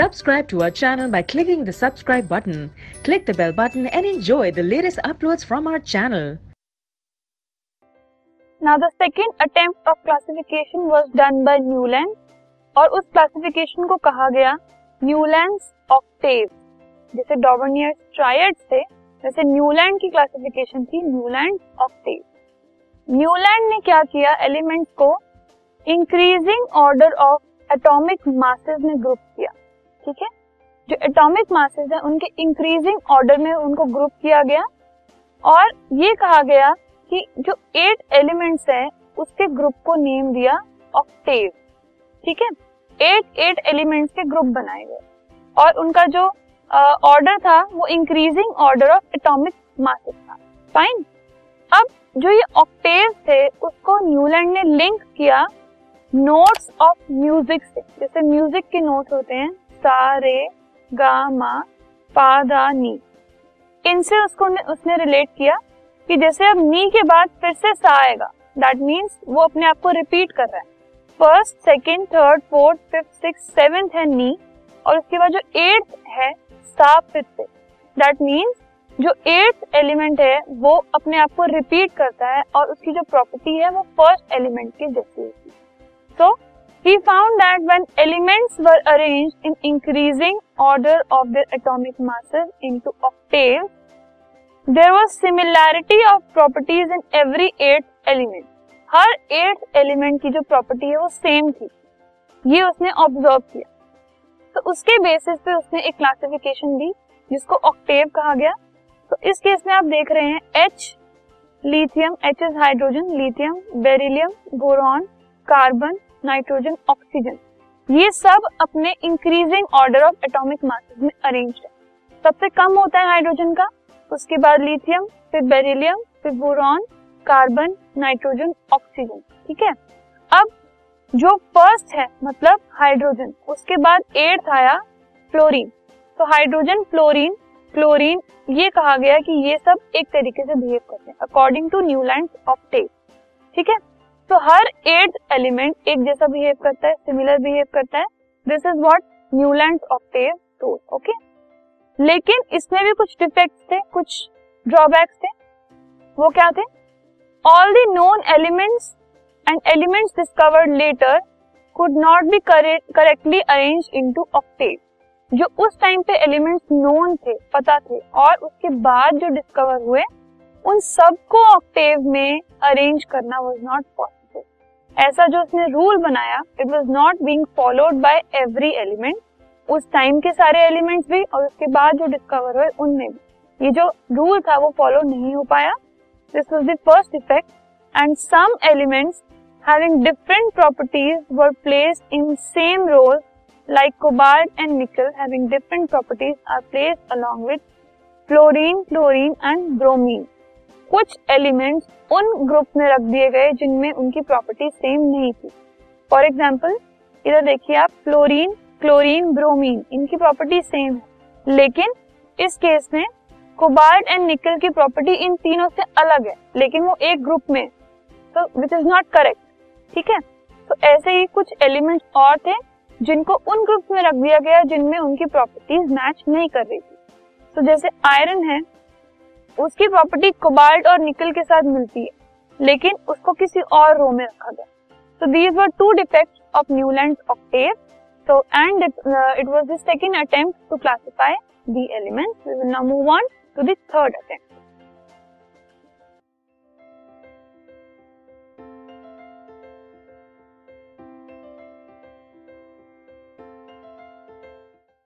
Subscribe to our channel by clicking the subscribe button. Click the bell button and enjoy the latest uploads from our channel. Now the second attempt of classification was done by Newland और उस classification को कहा गया Newlands Octave जैसे डॉवर्नियर triad थे वैसे Newland की classification थी न्यूलैंड ऑक्टेव न्यूलैंड ने क्या किया एलिमेंट्स को increasing order of atomic masses में ग्रुप किया ठीक है? जो एटॉमिक मासेस है उनके इंक्रीजिंग ऑर्डर में उनको ग्रुप किया गया और ये कहा गया कि जो एट एलिमेंट्स हैं उसके ग्रुप को नेम दिया ऑक्टेव ठीक है? एट एट एलिमेंट्स के ग्रुप बनाए गए और उनका जो ऑर्डर uh, था वो increasing order of atomic masses था। फाइन अब जो ये ऑक्टेव थे उसको न्यूलैंड ने लिंक किया नोट्स ऑफ़ म्यूज़िक से। जैसे म्यूज़िक के नोट होते हैं सा रे गा मा पा नी। इनसे उसको उसने रिलेट किया कि जैसे अब नी के बाद फिर से सा आएगा। दैट मीन्स वो अपने आप को रिपीट कर रहा है। First second third fourth fifth six seventh है नी, और उसके बाद जो एट्थ है, सा फिर से। दैट मीन्स जो एट्थ एलिमेंट है, वो अपने आप को रिपीट करता है और उसकी जो प्रॉपर्टी है, वो फ़र्स्ट एलिमेंट की जैसी होती है। So he found that when elements were arranged in increasing order of their atomic masses into octaves, there was similarity of properties in every eighth element. हर एट एलिमेंट की जो property है वो same थी ये उसने ऑब्ज़र्व किया तो उसके बेसिस पे उसने एक क्लासिफिकेशन दी जिसको ऑक्टेव कहा गया तो इस केस में आप देख रहे हैं H lithium H is hydrogen lithium beryllium boron carbon nitrogen oxygen ये सब अपने increasing order of atomic masses में अरेंज है। सबसे कम होता है हाइड्रोजन का। उसके बाद लिथियम फिर बेरिलियम फिर बोरॉन कार्बन नाइट्रोजन ऑक्सीजन ठीक है? अब जो फ़र्स्ट है मतलब हाइड्रोजन उसके बाद एट्थ आया फ्लोरीन तो हाइड्रोजन फ्लोरीन क्लोरीन ये कहा गया कि ये सब एक तरीके से बिहेव करते हैं according to Newland of test ठीक है? तो हर एट एलिमेंट एक जैसा बिहेव करता है सिमिलर बिहेव करता है. This is what Newland octave told okay लेकिन इसमें भी कुछ डिफेक्ट्स थे, कुछ ड्रॉबैक्स थे. वो क्या थे? All the known elements and elements discovered later could not be correctly arrange into octave जो उस टाइम पे एलिमेंट्स नोन थे, पता थे, और उसके बाद जो डिस्कवर हुए, उन सबको ऑक्टेव में अरेंज करना वाज नॉट पॉसिबल ऐसा जो उसने रूल बनाया it was not being followed by every element उस टाइम के सारे एलिमेंट्स भी और उसके बाद जो डिस्कवर हुए उनमें भी। ये जो रूल था वो फॉलो नहीं हो पाया। This was the first effect and some elements having different properties were placed in same role like cobalt and nickel having different properties are placed along with fluorine, chlorine and bromine. कुछ elements उन group में रख दिए गए जिनमें उनकी property same नहीं थी। फॉर एग्ज़ाम्पल इधर देखिए आप फ्लोरीन क्लोरीन ब्रोमीन इनकी प्रॉपर्टी सेम है। लेकिन इस केस में कोबाल्ट एंड निकल की प्रॉपर्टी इन तीनों से अलग है, लेकिन वो एक ग्रुप में तो विच इज़ नॉट करेक्ट ठीक है? तो ऐसे ही कुछ एलिमेंट्स और थे जिनको उन ग्रुप में रख दिया गया जिनमें उनकी प्रॉपर्टीज़ मैच नहीं कर रही थी। तो जैसे आयरन है उसकी प्रॉपर्टी कोबाल्ट और निकल के साथ मिलती है, लेकिन उसको किसी और रो में रखा गया। So these were two defect of Newland octave so and it was the attempt to classify the element now move to third attempt